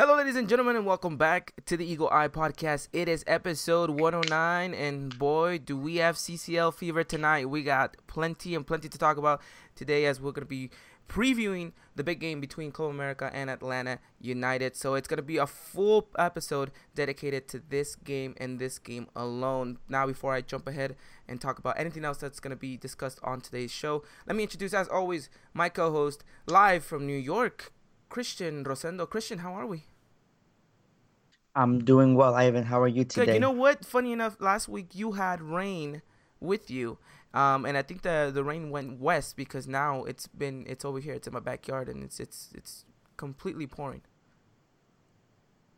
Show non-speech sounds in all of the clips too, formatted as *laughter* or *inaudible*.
Hello, ladies and gentlemen, and welcome back to the Eagle Eye Podcast. It is episode 109, and boy, do we have CCL fever tonight. We got plenty and plenty to talk about today as we're going to be previewing the big game between Club America and Atlanta United. So it's going to be a full episode dedicated to this game and this game alone. Now, before I jump ahead and talk about anything else that's going to be discussed on today's show, let me introduce, as always, my co host live from New York, Christian Rosendo. Christian, how are we? I'm doing well, Ivan. How are you today? Good. You know what? Funny enough, last week you had rain with you, um, and I think the the rain went west because now it's been it's over here. It's in my backyard, and it's it's it's completely pouring.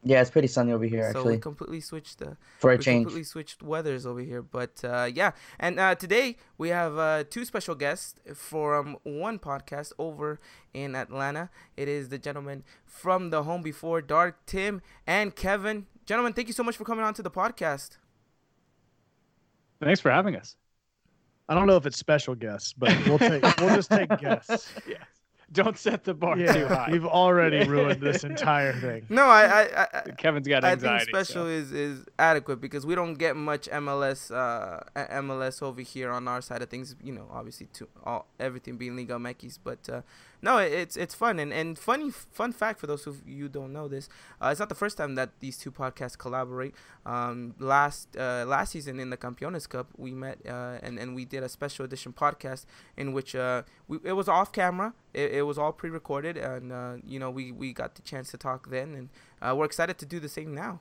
Yeah, it's pretty sunny over here. So actually, we completely switched the for a we change. completely switched weathers over here. But uh, yeah, and uh, today we have uh, two special guests from one podcast over in Atlanta. It is the gentleman from the home before dark, Tim and Kevin. Gentlemen, thank you so much for coming on to the podcast. Thanks for having us. I don't know if it's special guests, but we'll take we'll just take *laughs* guests. Yeah. Don't set the bar too high. you've already *laughs* ruined this entire thing. No, I I, I, Kevin's got anxiety. I think special so. is is adequate because we don't get much MLS uh MLS over here on our side of things. You know, obviously to all everything being Liga MX, but uh, no, it- it's it's fun and and funny fun fact for those of you don't know this, uh, it's not the first time that these two podcasts collaborate. Um, last uh, last season in the Campeones Cup, we met uh, and and we did a special edition podcast in which uh we it was off camera. It, it was all pre-recorded, and uh, you know we we got the chance to talk then, and uh, we're excited to do the same now.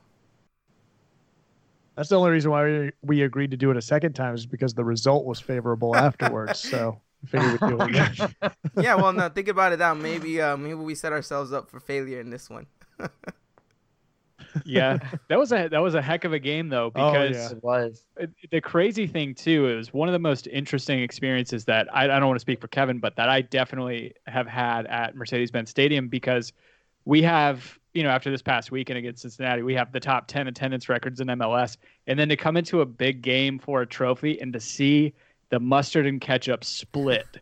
That's the only reason why we, we agreed to do it a second time is because the result was favorable afterwards. So I figured we'd do yeah, well, no, think about it now. Maybe, uh, maybe we set ourselves up for failure in this one. yeah, *laughs* that was a that was a heck of a game though Oh, because yeah. It was. it- the crazy thing too it was one of the most interesting experiences that I, I don't want to speak for Kevin, but that I definitely have had at Mercedes-Benz Stadium because we have you know after this past weekend against Cincinnati we have the top 10 attendance records in MLS and then to come into a big game for a trophy and to see the mustard and ketchup split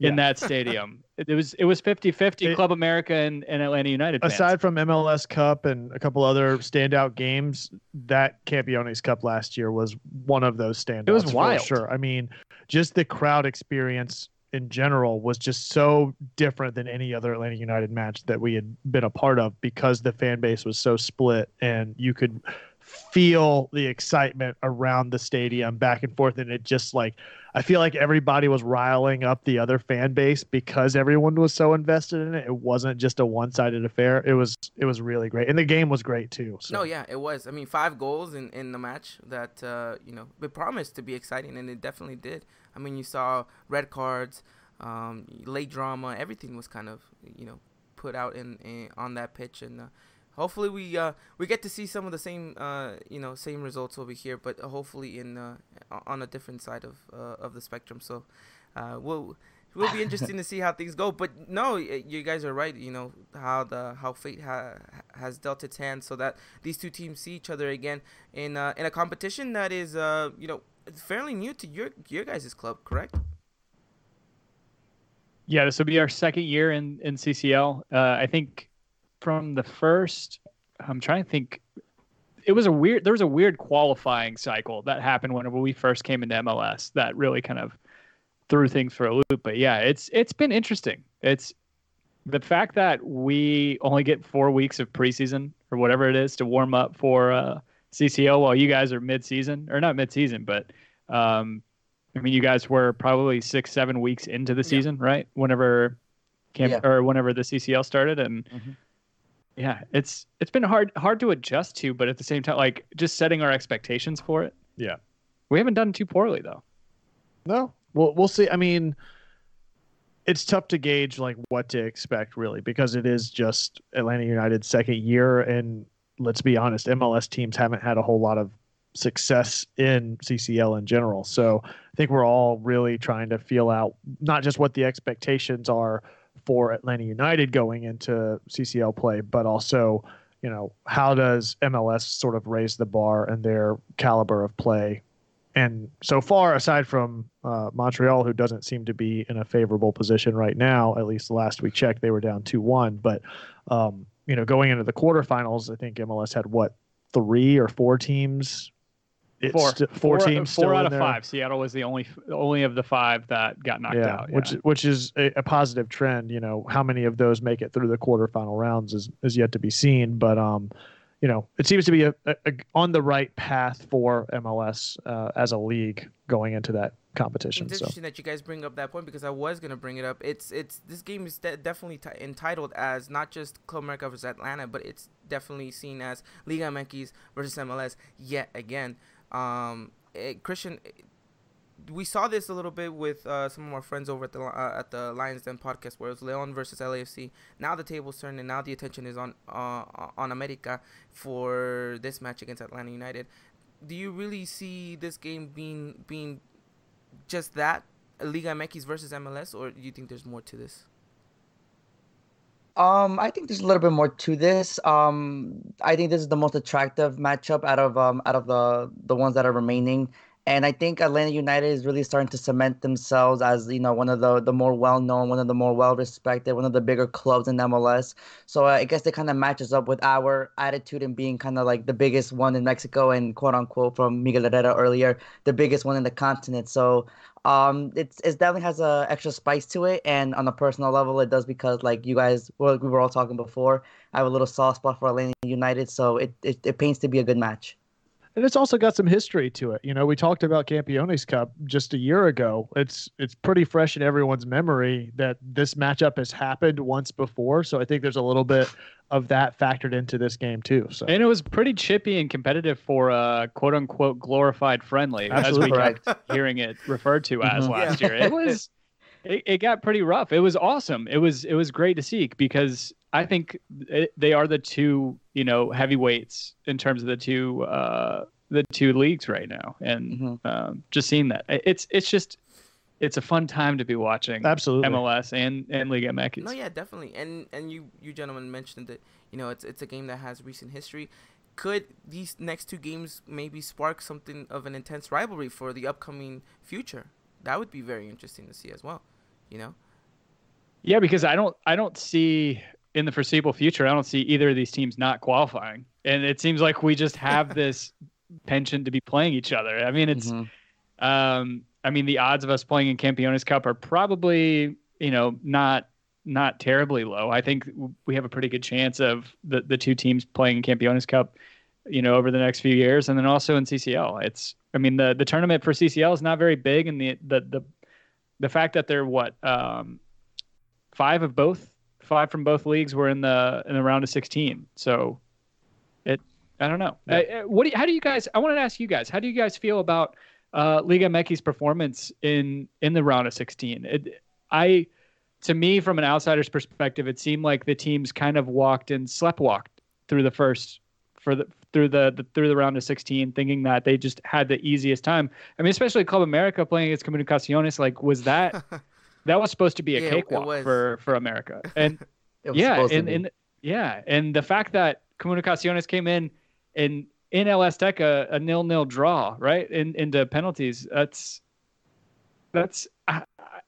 in that stadium it, was it was 50-50 It- Club America and, and Atlanta United fans. Aside from MLS Cup and a couple other standout games, that Campeones Cup last year was one of those standouts. It was for wild. Sure. I mean, just the crowd experience in general was just so different than any other Atlanta United match that we had been a part of because the fan base was so split and you could feel the excitement around the stadium back and forth and it just like I feel like everybody was riling up the other fan base because everyone was so invested in it. It wasn't just a one-sided affair. It was it was really great, and the game was great too. So. No, yeah, it was. I mean, five goals in, in the match that uh, you know it promised to be exciting, and it definitely did. I mean, you saw red cards, um, late drama, everything was kind of you know put out in, in on that pitch, and uh, hopefully we uh, we get to see some of the same uh, you know same results over here, but hopefully in uh, on a different side of uh, of the spectrum. So uh, we'll. It will be interesting to see how things go, but no, you guys are right. You know how the how fate ha- has dealt its hand, so that these two teams see each other again in uh, in a competition that is uh you know fairly new to your your guys' club, correct? Yeah, this will be our second year in in CCL. Uh, I think from the first, I'm trying to think. It was a weird. There was a weird qualifying cycle that happened whenever we first came into MLS. That really kind of threw things for a loop. But yeah, it's it's been interesting. It's the fact that we only get four weeks of preseason or whatever it is to warm up for uh, CCL while you guys are mid-season or not mid-season, but um, I mean, you guys were probably six, seven weeks into the season, right? Whenever camp Yeah. or whenever the CCL started, and Mhm. Yeah, it's it's been hard hard to adjust to, but at the same time, like just setting our expectations for it. Yeah. we haven't done too poorly though. No, we'll we'll see. I mean, it's tough to gauge like what to expect really because it is just Atlanta United's second year, and let's be honest, MLS teams haven't had a whole lot of success in CCL in general. So I think we're all really trying to feel out not just what the expectations are for Atlanta United going into CCL play, but also you know how does MLS sort of raise the bar and their caliber of play and so far, aside from uh, Montreal, who doesn't seem to be in a favorable position right now, at least last we checked, they were down two one. But um, you know, going into the quarterfinals, I think MLS had what three or four teams. It's Four. st- four, teams. Four still out in of there. five. Seattle was the only only of the five that got knocked yeah, out. which yeah. which is a, a positive trend. You know, how many of those make it through the quarterfinal rounds is is yet to be seen. But um, you know, it seems to be a, a, a- on the right path for MLS uh, as a league going into that competition. It's So interesting that you guys bring up that point because I was gonna bring it up. It's it's this game is de- definitely t- entitled as not just Club America versus Atlanta, but it's definitely seen as Liga MX versus MLS yet again. Um, eh, Christian, eh, we saw this a little bit with uh, some of our friends over at the uh, at the Lions Den podcast, where it was Leon versus LAFC. Now the table's turned, and now the attention is on uh, on America for this match against Atlanta United. Do you really see this game being being just that Liga MX versus MLS, or do you think there's more to this? Um, I think there's a little bit more to this. Um, I think this is the most attractive matchup out of um out of the the ones that are remaining. And I think Atlanta United is really starting to cement themselves as, you know, one of the the more well-known, one of the more well-respected, one of the bigger clubs in MLS. So uh, I guess it kind of matches up with our attitude in being kind of like the biggest one in Mexico and quote unquote from Miguel Herrera earlier, the biggest one in the continent. So um, it's it definitely has a extra spice to it, and on a personal level, it does because like you guys, well, we were all talking before. I have a little soft spot for Atlanta United, so it it, it paints to be a good match. And it's also got some history to it. You know, we talked about Campeones Cup just a year ago. It's it's pretty fresh in everyone's memory that this matchup has happened once before. So I think there's a little bit of that factored into this game too. So And it was pretty chippy and competitive for a quote unquote glorified friendly, Absolutely as we correct. kept hearing it referred to as Mhm. last Yeah. year. It was it, it got pretty rough. It was awesome. It was it was great to see because I think it, they are the two, you know, heavyweights in terms of the two uh the two leagues right now. And Mhm. um, just seeing that. It's it's just it's a fun time to be watching absolutely. MLS and and Liga MX. No, yeah, definitely. And and you you gentlemen mentioned that you know it's it's a game that has recent history. Could these next two games maybe spark something of an intense rivalry for the upcoming future? That would be very interesting to see as well. You know. Yeah, because I don't I don't see in the foreseeable future, I don't see either of these teams not qualifying. And it seems like we just have *laughs* this penchant to be playing each other. I mean, it's Mhm. um I mean the odds of us playing in Campeones Cup are probably, you know, not not terribly low. I think we have a pretty good chance of the the two teams playing in Campeones Cup, you know, over the next few years and then also in CCL. It's I mean the the tournament for CCL is not very big and the the the the fact that they're what um five of both five from both leagues were in the in the round of 16 so it i don't know. Yeah. Uh, what do you, how do you guys i wanted to ask you guys how do you guys feel about uh liga MX's performance in in the round of 16 it, i to me from an outsider's perspective it seemed like the teams kind of walked and sleptwalked through the first for the through the, the through the round of 16 thinking that they just had the easiest time. I mean especially club america playing against comunicaciones like was that *laughs* that was supposed to be a Yeah, cakewalk for for America. *laughs* And It was yeah, supposed to and, and yeah, and the fact that Comunicaciones came in and in El Azteca a nil nil draw, right? In into penalties. That's that's I,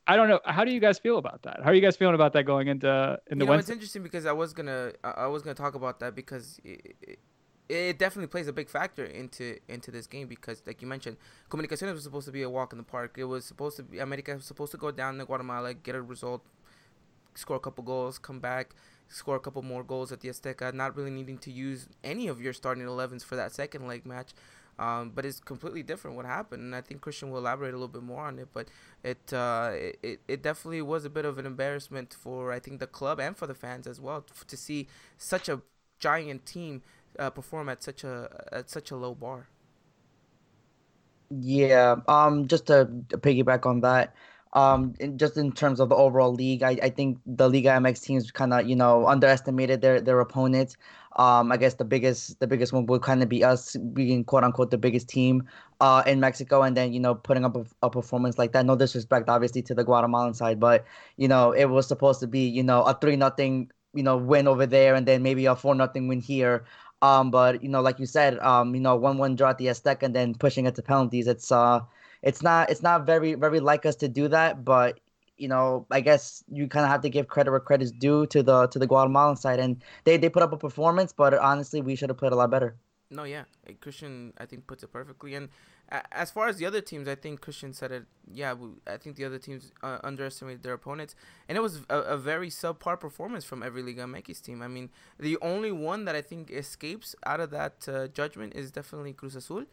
I don't know. How do you guys feel about that? How are you guys feeling about that going into into you know, it's interesting because I was gonna I I was gonna talk about that because it, it, it definitely plays a big factor into into this game because like you mentioned, Comunicaciones was supposed to be a walk in the park. It was supposed to be America was supposed to go down to Guatemala, get a result, score a couple goals, come back, score a couple more goals at the Azteca, not really needing to use any of your starting 11s for that second leg match. Um, but it's completely different what happened, and I think Christian will elaborate a little bit more on it. But it, uh, it it it definitely was a bit of an embarrassment for I think the club and for the fans as well to see such a giant team uh, perform at such a at such a low bar. Yeah, um, just to piggyback on that, um, in, just in terms of the overall league, I, I think the Liga MX teams kind of you know underestimated their their opponents. Um, I guess the biggest the biggest one would kind of be us being quote unquote the biggest team uh in Mexico, and then you know putting up a, a performance like that. No disrespect, obviously, to the Guatemalan side, but you know it was supposed to be you know a three nothing you know win over there, and then maybe a four nothing win here. Um, but you know, like you said, um, you know, one one draw at the Azteca and then pushing it to penalties. It's uh, it's not it's not very very like us to do that. But you know, I guess you kind of have to give credit where credit's due to the to the Guatemalan side, and they they put up a performance, but honestly, we should have played a lot better. No, yeah, Christian, I think puts it perfectly. And as far as the other teams, I think Christian said it. Yeah, I think the other teams uh, underestimated their opponents, and it was a, a very subpar performance from every Liga MX team. I mean, the only one that I think escapes out of that uh, judgment is definitely Cruz Azul,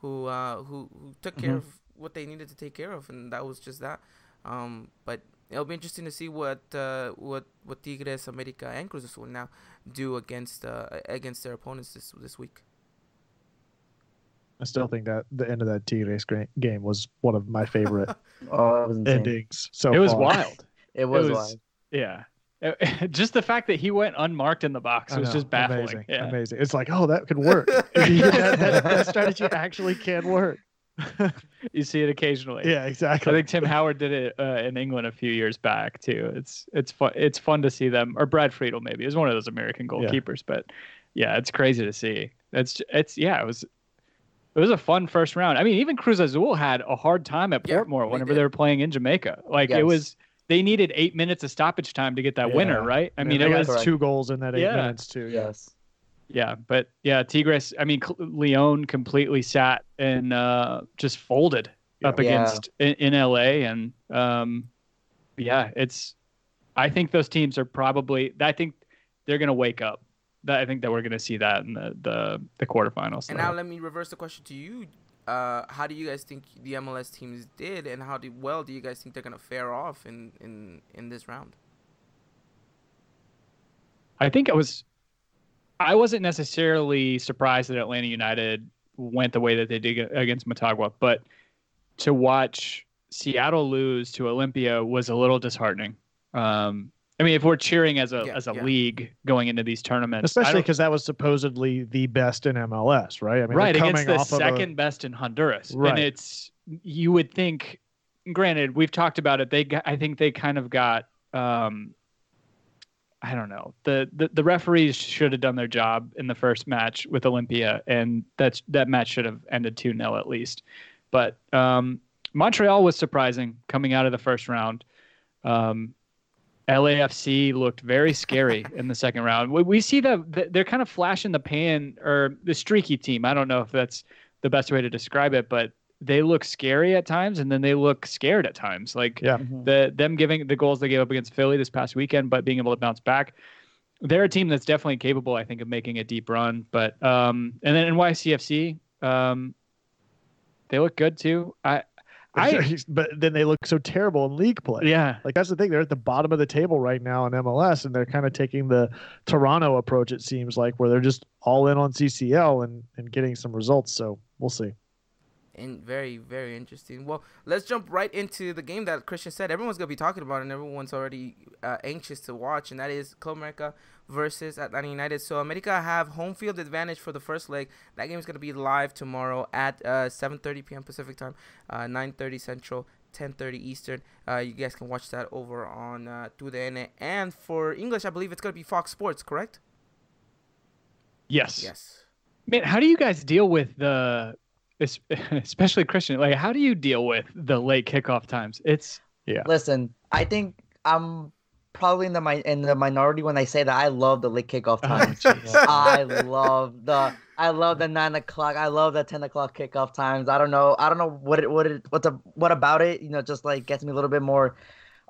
who uh, who who took care mm-hmm. of what they needed to take care of, and that was just that. Um, but it'll be interesting to see what uh, what what Tigres, America, and Cruz Azul now do against uh, against their opponents this this week. I still think that the end of that Tigres game was one of my favorite *laughs* oh, endings. So it was far. wild. *laughs* It was, it was wild. Yeah. *laughs* just the fact that he went unmarked in the box was know, just baffling. Amazing, yeah. amazing. It's like, oh, that could work. that, that, that strategy actually can work. you see it occasionally. Yeah, exactly. I think Tim Howard did it uh, in England a few years back too. It's it's fun. It's fun to see them. Or Brad Friedel maybe is one of those American goalkeepers, yeah. but yeah, it's crazy to see. It's it's yeah, it was it was a fun first round. I mean, even Cruz Azul had a hard time at Portmore yeah, whenever they were playing in Jamaica. Like yes. it was, they needed eight minutes of stoppage time to get that yeah. winner, right? I mean, it was two goals in that eight yeah. minutes too. Yes. Yeah, but yeah, Tigres. I mean, Leon completely sat and uh, just folded up against in, in, LA, and um, yeah, it's. I think those teams are probably. I think they're going to wake up that I think that we're going to see that in the the, the quarterfinals. And now let me reverse the question to you. Uh, how do you guys think the MLS teams did, and how do, well do you guys think they're going to fare off in, in in this round? I think I was, I wasn't necessarily surprised that Atlanta United went the way that they did against Motagua, but to watch Seattle lose to Olimpia was a little disheartening. Um, I mean, if we're cheering as a yeah, as a yeah. league going into these tournaments, especially because that was supposedly the best in MLS, right? I mean, right against the second a... best in Honduras, right. and it's you would think. Granted, we've talked about it. They, I think they kind of got. Um, I don't know. The, the the referees should have done their job in the first match with Olimpia, and that's that match should have ended two 0 at least. But um, Montreal was surprising coming out of the first round. Um, LAFC looked very scary in the second round. We, we see that they're kind of flash in the pan or the streaky team. I don't know if that's the best way to describe it, but they look scary at times and then they look scared at times. Like yeah. Mm-hmm. the them giving the goals they gave up against Philly this past weekend, but being able to bounce back. They're a team that's definitely capable, I think, of making a deep run. But um, and then NYCFC, um, they look good too. I I, but then they look so terrible in league play. Yeah. Like that's the thing. They're at the bottom of the table right now in MLS, and they're kind of taking the Toronto approach, it seems like, where they're just all in on CCL and, and getting some results. So we'll see and very very interesting. Well, let's jump right into the game that Christian said everyone's gonna be talking about and everyone's already uh, anxious to watch, and that is Club America versus Atlanta United. So America have home field advantage for the first leg. That game is gonna be live tomorrow at uh, 7:30 p.m. Pacific time, uh, 9:30 Central. 10:30 Eastern. Uh, you guys can watch that over on uh, TUDN. And for English, I believe it's gonna be Fox Sports, correct? Yes. Yes. Man, how do you guys deal with the *laughs* especially Christian. Like, how do you deal with the late kickoff times? It's yeah. Listen, I think I'm probably in the mi- in the minority when I say that I love the late kickoff oh, times. *laughs* Oh, I love the I love the nine o'clock. I love the ten o'clock kickoff times. I don't know. I don't know what it what it what's a, what about it. You know, just like gets me a little bit more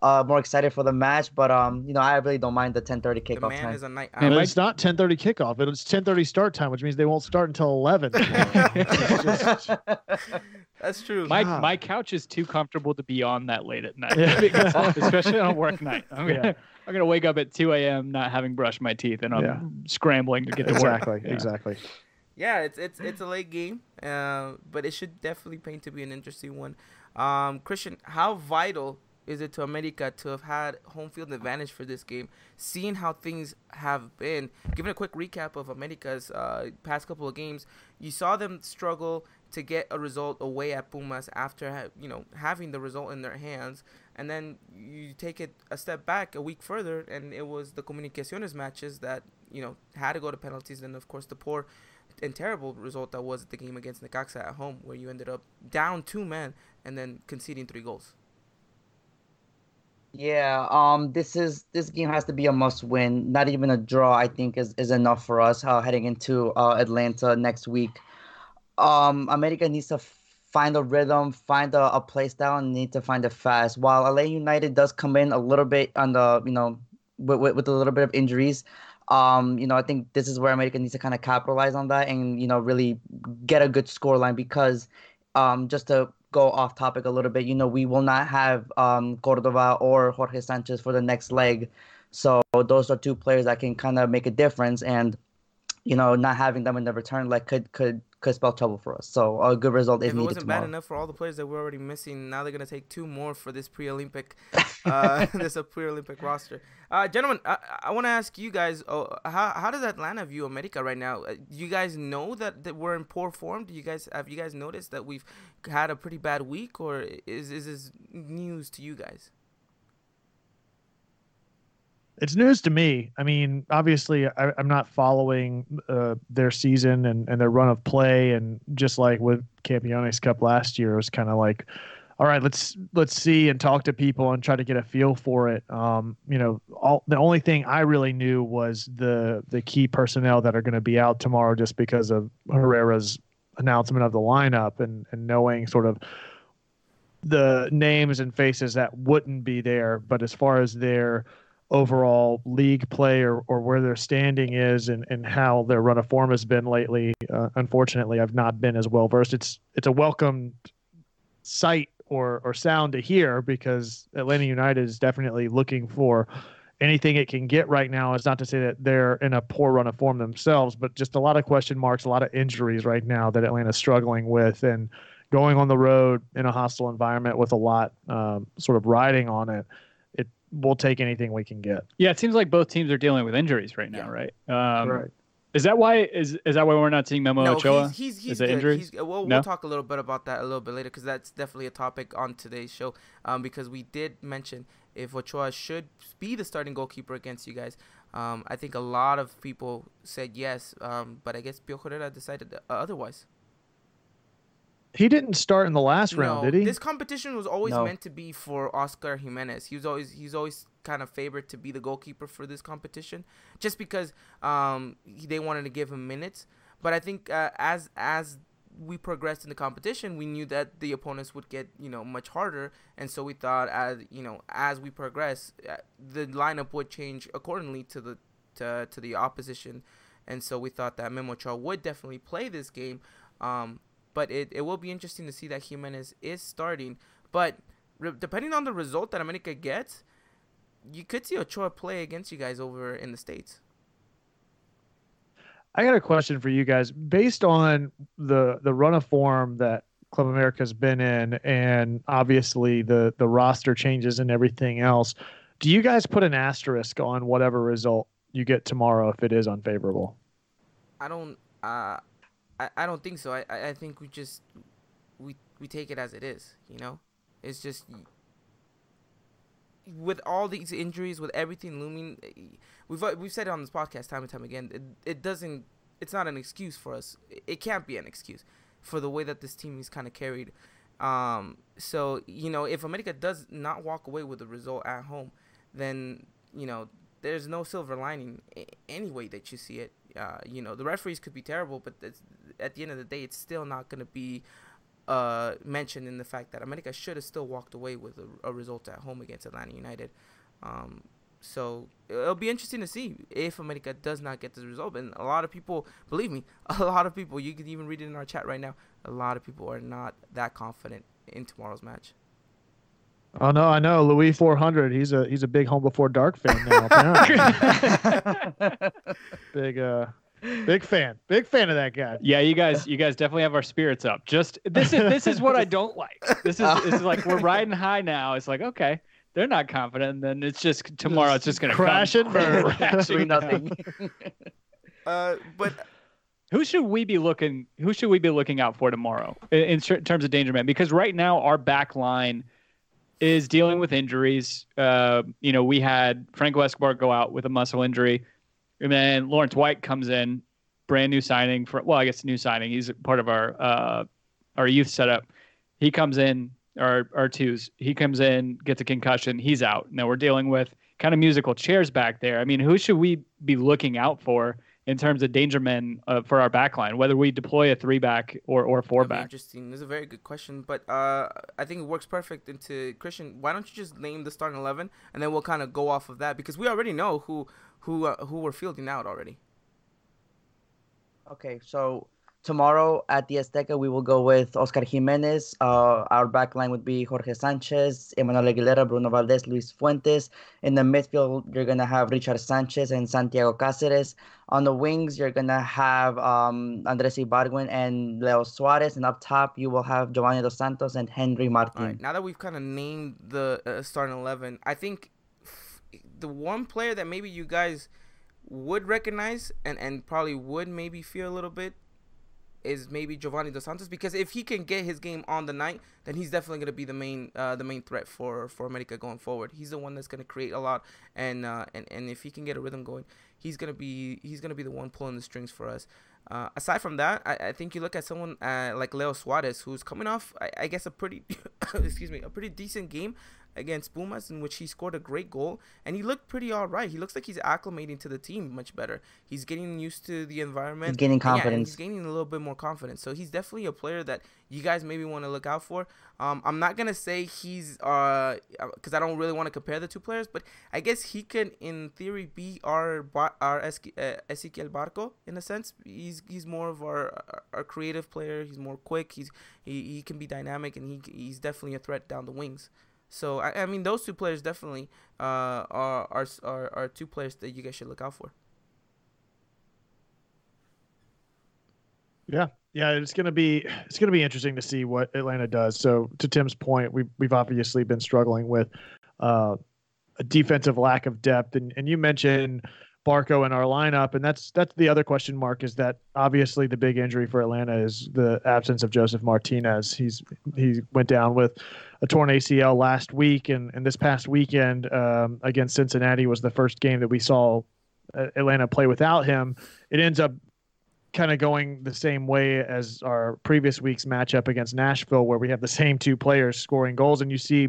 uh, more excited for the match. But um, you know, I really don't mind the 10:30 kickoff the man time. Is a night owl. it's not 10:30 kickoff. It's 10:30 start time, which means they won't start until 11. just... *laughs* That's true. My God. my couch is too comfortable to be on that late at night, because, *laughs* *laughs* especially on a work night. I'm gonna, yeah. I'm gonna wake up at 2 a.m. not having brushed my teeth, and I'm yeah. scrambling to get to exactly, work. Exactly. Exactly. Yeah, it's it's it's a late game, uh, but it should definitely paint to be an interesting one. Um, Christian, how vital is it to America to have had home field advantage for this game, seeing how things have been. Giving a quick recap of America's uh, past couple of games, you saw them struggle to get a result away at Pumas after you know having the result in their hands, and then you take it a step back a week further, and it was the Comunicaciones matches that you know had to go to penalties, and of course the poor and terrible result that was the game against Necaxa at home, where you ended up down two men and then conceding three goals. Yeah, um, this is this game has to be a must win. Not even a draw, I think, is, is enough for us uh, heading into uh, Atlanta next week. Um, America needs to find a rhythm, find a, a play style, and need to find it fast. While LA United does come in a little bit on the, you know, with, with, with a little bit of injuries, um, you know, I think this is where America needs to kind of capitalize on that and, you know, really get a good score line because um, just to go off topic a little bit, you know, we will not have um, Cordova or Jorge Sanchez for the next leg. So those are two players that can kind of make a difference. And, you know, not having them in the return leg could could could spell trouble for us. So a good result is if it needed wasn't tomorrow. bad enough for all the players that we're already missing, now they're gonna take two more for this pre-Olympic, uh, *laughs* this a pre-Olympic roster. Uh, gentlemen, I, I want to ask you guys, oh, how how does Atlanta view America right now? Uh, Do you guys know that, that we're in poor form? Do you guys have you guys noticed that we've had a pretty bad week, or is is this news to you guys? It's news to me. I mean, obviously, I, I'm not following uh, their season and, and their run of play, and just like with Campeones Cup last year, it was kind of like, all right, let's let's see and talk to people and try to get a feel for it. Um, you know, all the only thing I really knew was the the key personnel that are going to be out tomorrow, just because of Herrera's announcement of the lineup and and knowing sort of the names and faces that wouldn't be there. But as far as their overall league play or, or where their standing is and, and how their run of form has been lately, uh, unfortunately, I've not been as well versed. It's it's a welcome sight or or sound to hear because Atlanta United is definitely looking for anything it can get right now. It's not to say that they're in a poor run of form themselves, but just a lot of question marks, a lot of injuries right now that Atlanta's struggling with, and going on the road in a hostile environment with a lot um, sort of riding on it. It we'll take anything we can get. Yeah, it seems like both teams are dealing with injuries right now, Yeah. right? Um, Right. Is that why? Is is that why we're not seeing Memo no, Ochoa? he's he's, he's Is it injuries? He's, we'll, No? we'll talk a little bit about that a little bit later because that's definitely a topic on today's show. Um, because we did mention if Ochoa should be the starting goalkeeper against you guys. Um, I think a lot of people said yes. Um, but I guess Pio Herrera decided uh, otherwise. He didn't start in the last round, did he? This competition was always No. meant to be for Oscar Jimenez. He was always he's always kind of favored to be the goalkeeper for this competition, just because um he- they wanted to give him minutes. But I think uh, as as we progressed in the competition, we knew that the opponents would get you know much harder, and so we thought as you know as we progress, uh, the lineup would change accordingly to the to, to the opposition, and so we thought that Memo Ochoa would definitely play this game. Um, but it, it will be interesting to see that Jimenez is starting. But re- depending on the result that America gets, you could see Ochoa play against you guys over in the states. I got a question for you guys. Based on the the run of form that Club America's been in, and obviously the the roster changes and everything else, do you guys put an asterisk on whatever result you get tomorrow if it is unfavorable? I don't uh I, I don't think so. I, I think we just we we take it as it is, you know? It's just with all these injuries, with everything looming, eh, we've uh, we've said it on this podcast time and time again. It, it doesn't. It's not an excuse for us. It- can't be an excuse for the way that this team is kind of carried. Um, so you know, if America does not walk away with a result at home, then you know there's no silver lining any way that you see it. Uh, you know, the referees could be terrible, but at the end of the day, it's still not going to be uh, mentioned in the fact that America should have still walked away with a, a result at home against Atlanta United. Um, so it'll be interesting to see if America does not get this result. And a lot of people, believe me, *laughs* a lot of people, you can even read it in our chat right now. A lot of people are not that confident in tomorrow's match. Oh no, I know Louis four hundred. He's a he's a big Home Before Dark fan now. apparently. *laughs* big uh, big fan, big fan of that guy. Yeah, you guys, you guys definitely have our spirits up. Just this is this is what I don't like. This is this is like we're riding high now. It's like okay, they're not confident, and then it's just tomorrow. It's just gonna Crash come and burn. crashing nothing. *laughs* Uh, but Who should we be looking? Who should we be looking out for tomorrow in, in terms of danger man? Because right now our back line is dealing with injuries. Uh, you know, we had Franco Escobar go out with a muscle injury, and then Laurence Wyke comes in, brand new signing for. Well, I guess new signing. He's part of our uh, our youth setup. He comes in our our twos. He comes in, gets a concussion, he's out. Now we're dealing with kind of musical chairs back there. I mean, who should we be looking out for in terms of danger men uh, for our back line, whether we deploy a three back or, or four back? Interesting. This is a very good question, but uh, I think it works perfect into Christian. Why don't you just name the starting eleven, and then we'll kind of go off of that because we already know who who uh, who we're fielding out already. Okay, so tomorrow at the Azteca, we will go with Oscar Jimenez. Uh, our back line would be Jorge Sanchez, Emmanuel Aguilera, Bruno Valdez, Luis Fuentes. In the midfield, you're going to have Richard Sanchez and Santiago Cáceres. On the wings, you're going to have um, Andres Ibargüen and Leo Suarez. And up top, you will have Giovanni Dos Santos and Henry Martin. Right, now that we've kind of named the uh, starting 11, I think the one player that maybe you guys would recognize and, and probably would maybe feel a little bit is maybe Giovanni Dos Santos because if he can get his game on the night, then he's definitely going to be the main uh, the main threat for for America going forward. He's the one that's going to create a lot, and uh, and and if he can get a rhythm going, he's gonna be he's gonna be the one pulling the strings for us. Uh, aside from that, I, I, think you look at someone uh, like Leo Suarez, who's coming off, I, I guess, a pretty *coughs* excuse me, a pretty decent game against Pumas, in which he scored a great goal, and he looked pretty all right. He looks like he's acclimating to the team much better. He's getting used to the environment. He's gaining confidence. Yeah, he's gaining a little bit more confidence. So he's definitely a player that you guys maybe want to look out for. Um, I'm not gonna say he's uh, because I don't really want to compare the two players, but I guess he can, in theory, be our our uh, Ezequiel Barco in a sense. He's he's more of our our creative player. He's more quick. He's he, he can be dynamic, and he he's definitely a threat down the wings. So I, I mean, those two players definitely uh, are, are are are two players that you guys should look out for. Yeah, yeah, it's gonna be it's gonna be interesting to see what Atlanta does. So to Tim's point, we've we've obviously been struggling with uh, a defensive lack of depth, and and you mentioned Barco in our lineup, and that's that's the other question mark is that obviously the big injury for Atlanta is the absence of Josef Martinez. He's he went down with a torn ACL last week, and, and this past weekend um, against Cincinnati was the first game that we saw uh, Atlanta play without him. It ends up kind of going the same way as our previous week's matchup against Nashville, where we have the same two players scoring goals, and you see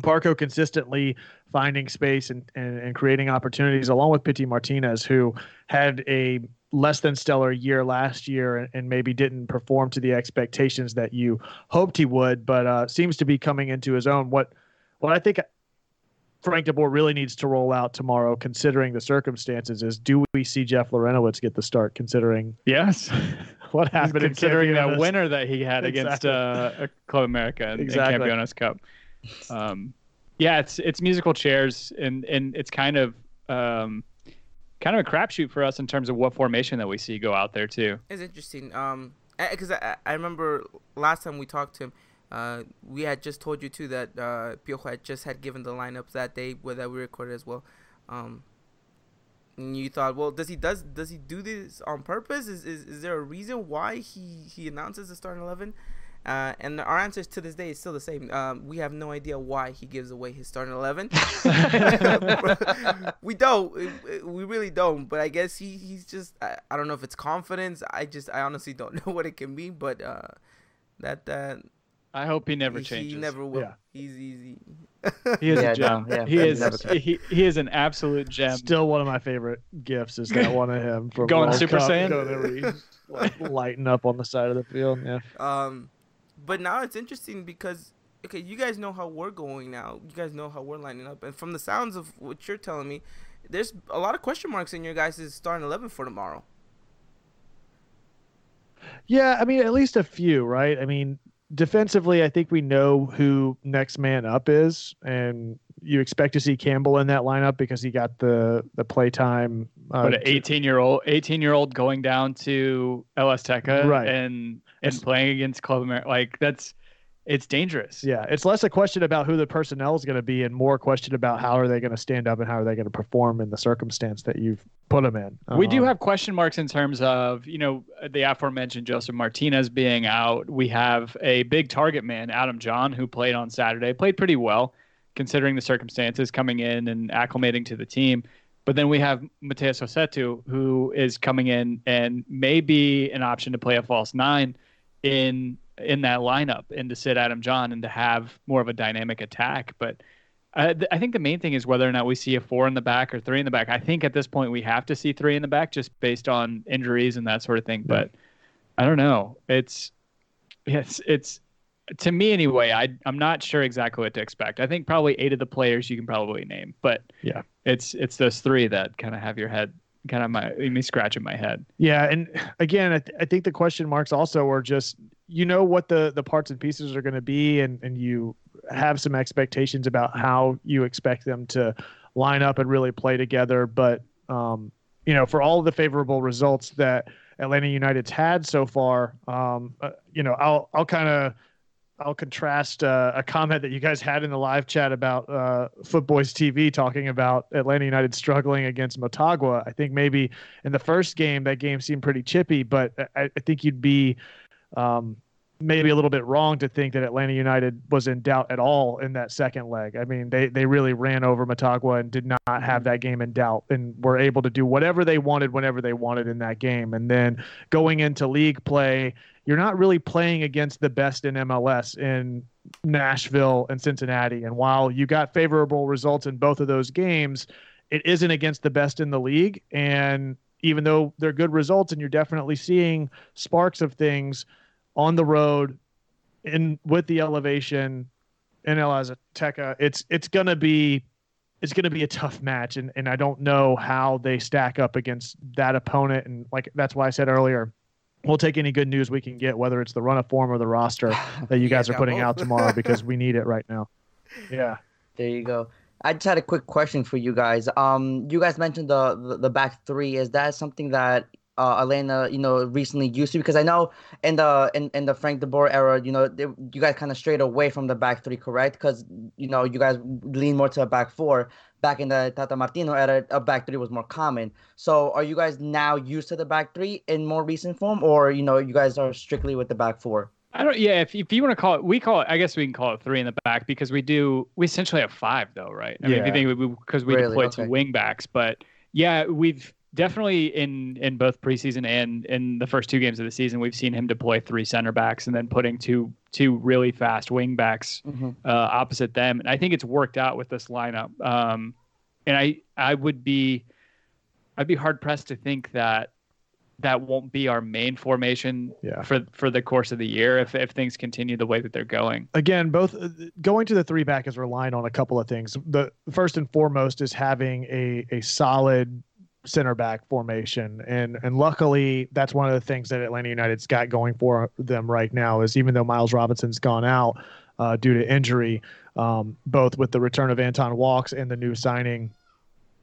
Barco consistently finding space and, and, and creating opportunities, along with Pity Martinez, who had a less than stellar year last year and, and, maybe didn't perform to the expectations that you hoped he would, but uh, seems to be coming into his own. What what I think Frank DeBoer really needs to roll out tomorrow, considering the circumstances, is do we see Jeff Larentowicz get the start? Considering yes, *laughs* what happened, considering that winner that he had exactly. against uh, Club America in, exactly. Campeones Cup. Um, yeah, it's it's musical chairs, and and it's kind of um, kind of a crapshoot for us in terms of what formation that we see go out there too. It's interesting, um, because I, I remember last time we talked to him, uh, we had just told you too that uh, Piojo had just had given the lineups that day where that we recorded as well. Um, and you thought, well, does he does does he do this on purpose? Is is, is there a reason why he he announces the starting eleven? Uh, and our answers to this day is still the same. Um, we have no idea why he gives away his starting eleven. *laughs* *laughs* we don't. We really don't. But I guess he, he's just. I, I, don't know if it's confidence. I just. I honestly don't *laughs* know what it can be. But uh, that that. I hope he never changes. He never will. Yeah. He's easy. he is yeah, a gem. No, yeah, he is. He, he is an absolute gem. Still one of my favorite gifts is that one of him from going World Super Cup, Saiyan, going lighting up on the side of the field. Yeah. Um but now it's interesting because okay, you guys know how we're going now. You guys know how we're lining up, and from the sounds of what you're telling me, there's a lot of question marks in your guys' starting eleven for tomorrow. Yeah, I mean, at least a few, right? I mean, defensively, I think we know who next man up is, and you expect to see Campbell in that lineup because he got the the play time. Uh, but an 18 year old, 18 year old going down to El Azteca, right. and and it's, playing against Club America. Like that's it's dangerous. Yeah, it's less a question about who the personnel is going to be and more a question about how are they going to stand up and how are they going to perform in the circumstance that you've put them in. We um, do have question marks in terms of, you know, the aforementioned Josef Martinez being out. We have a big target man, Adam Jahn, who played on Saturday, played pretty well considering the circumstances coming in and acclimating to the team. But then we have Matheus Rossetto, who is coming in and may be an option to play a false nine in in that lineup and to sit Adam Jahn and to have more of a dynamic attack. But I, I think the main thing is whether or not we see a four in the back or three in the back. I think at this point we have to see three in the back just based on injuries and that sort of thing. But I don't know. It's it's it's to me anyway. I I'm not sure exactly what to expect. I think probably eight of the players you can probably name, but Yeah. it's it's those three that kind of have your head kind of my me scratching my head. Yeah, and again, I, th- I think the question marks also are just you know what the the parts and pieces are going to be, and and you have some expectations about how you expect them to line up and really play together. But um, you know, for all the favorable results that Atlanta United's had so far, um, uh, you know, I'll I'll kind of I'll contrast uh, a comment that you guys had in the live chat about uh, Footboys TV talking about Atlanta United struggling against Motagua. I think maybe in the first game that game seemed pretty chippy, but I, I think you'd be um, maybe a little bit wrong to think that Atlanta United was in doubt at all in that second leg. I mean, they they really ran over Motagua and did not have that game in doubt and were able to do whatever they wanted whenever they wanted in that game. And then going into league play, you're not really playing against the best in MLS in Nashville and Cincinnati. And while you got favorable results in both of those games, it isn't against the best in the league. And even though they're good results and you're definitely seeing sparks of things on the road in with the elevation in El Azteca, it's it's gonna be it's gonna be a tough match and, and I don't know how they stack up against that opponent. And like that's why I said earlier, we'll take any good news we can get, whether it's the run of form or the roster *laughs* that you Yeah, guys are putting both. out tomorrow because we need it right now. *laughs* Yeah. There you go. I just had a quick question for you guys. Um, you guys mentioned the the, the back three. Is that something that uh, Elena, you know, recently used to? Because I know in the in, in the Frank De Boer era, you know, they, you guys kind of strayed away from the back three, correct? Because you know, you guys lean more to a back four. Back in the Tata Martino era, a back three was more common. So, are you guys now used to the back three in more recent form, or you know, you guys are strictly with the back four? I don't. Yeah, if if you want to call it, we call it. I guess we can call it three in the back because we do. We essentially have five though, right? I mean, if you think because we, Really? deploy Okay. two wing backs, but yeah, we've definitely in in both preseason and in the first two games of the season, we've seen him deploy three center backs and then putting two two really fast wing backs Mhm. uh, opposite them, and I think it's worked out with this lineup. Um, and I I would be I'd be hard pressed to think that that won't be our main formation Yeah. for for the course of the year if if things continue the way that they're going. again, both uh, going to the three back is relying on a couple of things. The first and foremost is having a a solid center back formation, and and luckily that's one of the things that Atlanta United's got going for them right now. Is even though Miles Robinson's gone out uh, due to injury, um, both with the return of Anton Walkes and the new signing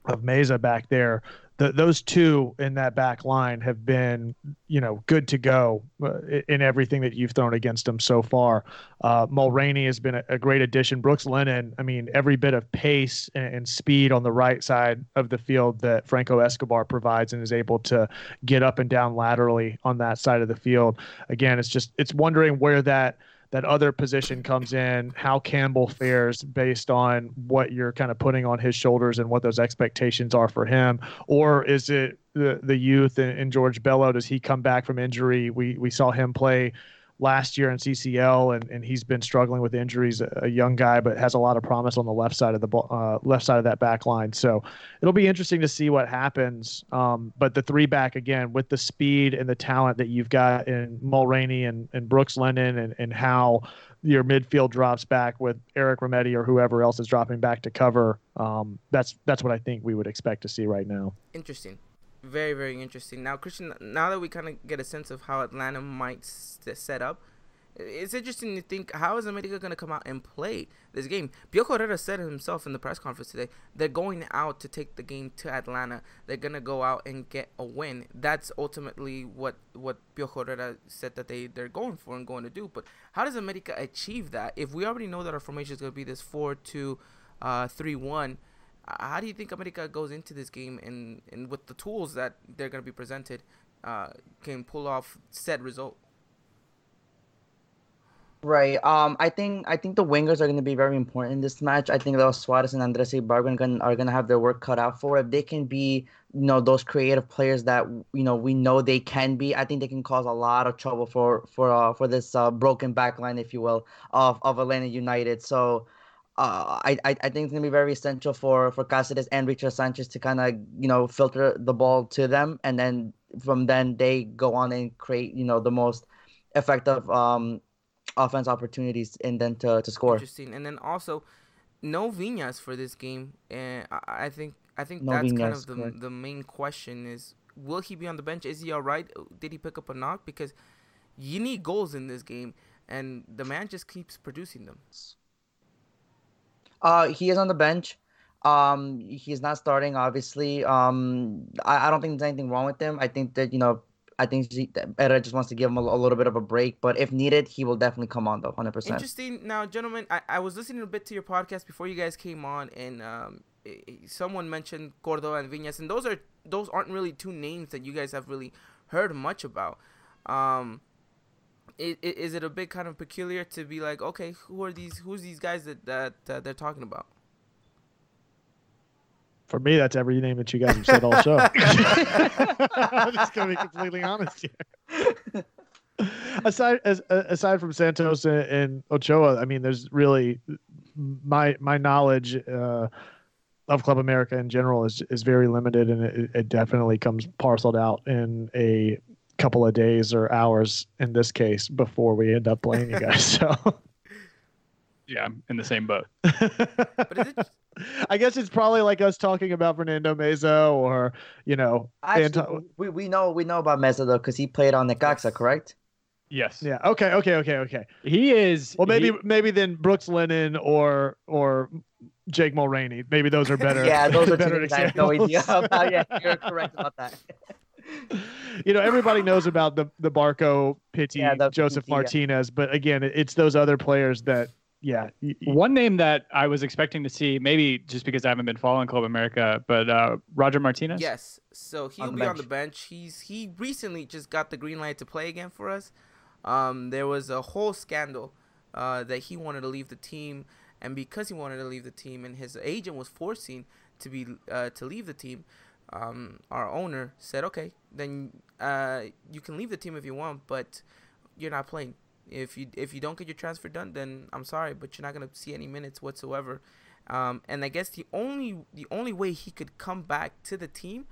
of Meza back there. The, those two in that back line have been, you know, good to go uh, in everything that you've thrown against them so far. Uh, Mulraney has been a, a great addition. Brooks Lennon, I mean, every bit of pace and, and speed on the right side of the field that Franco Escobar provides and is able to get up and down laterally on that side of the field. Again, it's just it's wondering where that that other position comes in, how Campbell fares based on what you're kind of putting on his shoulders and what those expectations are for him, or is it the the youth and, and George Bello? Does he come back from injury? We we saw him play last year in CCL, and, and he's been struggling with injuries. A, young guy, but has a lot of promise on the left side of the uh, left side of that back line. So it'll be interesting to see what happens. Um, but the three back again with the speed and the talent that you've got in Mulraney and, and Brooks Lennon, and, and how your midfield drops back with Eric Remedi or whoever else is dropping back to cover. Um, that's that's what I think we would expect to see right now. Interesting. Very, very interesting. Now, Christian, now that we kind of get a sense of how Atlanta might s- set up, it's interesting to think how is America going to come out and play this game? Piojo Herrera said himself in the press conference today, they're going out to take the game to Atlanta. They're going to go out and get a win. That's ultimately what what Piojo Herrera said that they, they're going for and going to do. But how does America achieve that? If we already know that our formation is going to be this 4 2 uh, 3 1, how do you think America goes into this game and, and with the tools that they're going to be presented uh, can pull off said result? Right. Um, I think I think the wingers are going to be very important in this match. I think those Suarez and Andres Ibargüen are going to have their work cut out for. If they can be, you know, those creative players that you know we know they can be, I think they can cause a lot of trouble for for uh, for this uh, broken back line, if you will, of of Atlanta United. So. Uh, I, I think it's gonna be very essential for for Cáceres and Richard Sanchez to kind of you know filter the ball to them, and then from then they go on and create you know the most effective um offense opportunities and then to, to score. Interesting. And then also, no Viñas for this game, and I, I think I think No that's kind of the correct. the main question is will he be on the bench? Is he all right? Did he pick up a knock? Because you need goals in this game, and the man just keeps producing them. Uh, he is on the bench. Um, he's not starting, obviously. Um, I, I don't think there's anything wrong with him. I think that you know, I think Era just wants to give him a, a little bit of a break. But if needed, he will definitely come on though, hundred percent. Interesting. Now, gentlemen, I, I was listening a bit to your podcast before you guys came on, and um, i- i- someone mentioned Cordova and Viñas, and those are those aren't really two names that you guys have really heard much about. Um, i- i- is it a bit kind of peculiar to be like, okay, who are these? Who's these guys that that uh, they're talking about? For me, that's every name that you guys have said all show. *laughs* I'm just gonna be completely honest here. aside as uh, aside from Santos and, and Ochoa, I mean, there's really my my knowledge uh, of Club America in general is is very limited, and it, it definitely comes parceled out in a couple of days or hours in this case before we end up playing you guys. So. *laughs* Yeah, I'm in the same boat. But is it *laughs* I guess it's probably like us talking about Fernando Meza or you know, Actually, Anto- we, we know we know about Meza though because he played on the Yes. correct? Yes. yeah. Okay, okay, okay, okay. He is. Well, maybe he- maybe then Brooks Lennon or or Jake Mulraney. Maybe those are *laughs* better. yeah, those are two better names I have no idea about. Yeah, you're correct about that. *laughs* you know, everybody knows about the the Barco, Pitti, Yeah, the Josef yeah. Martinez, but again, it's those other players that yeah. y- y- One name that I was expecting to see, maybe just because I haven't been following Club America, but uh, Roger Martinez. Yes. So he'll On the be on the bench. bench. He's he recently just got the green light to play again for us. Um, there was a whole scandal uh, that he wanted to leave the team, and because he wanted to leave the team, and his agent was forcing to be uh, to leave the team, um, our owner said, "Okay, then uh, you can leave the team if you want, but you're not playing. If you if you don't get your transfer done, then I'm sorry, but you're not gonna see any minutes whatsoever." Um, and I guess the only the only way he could come back to the team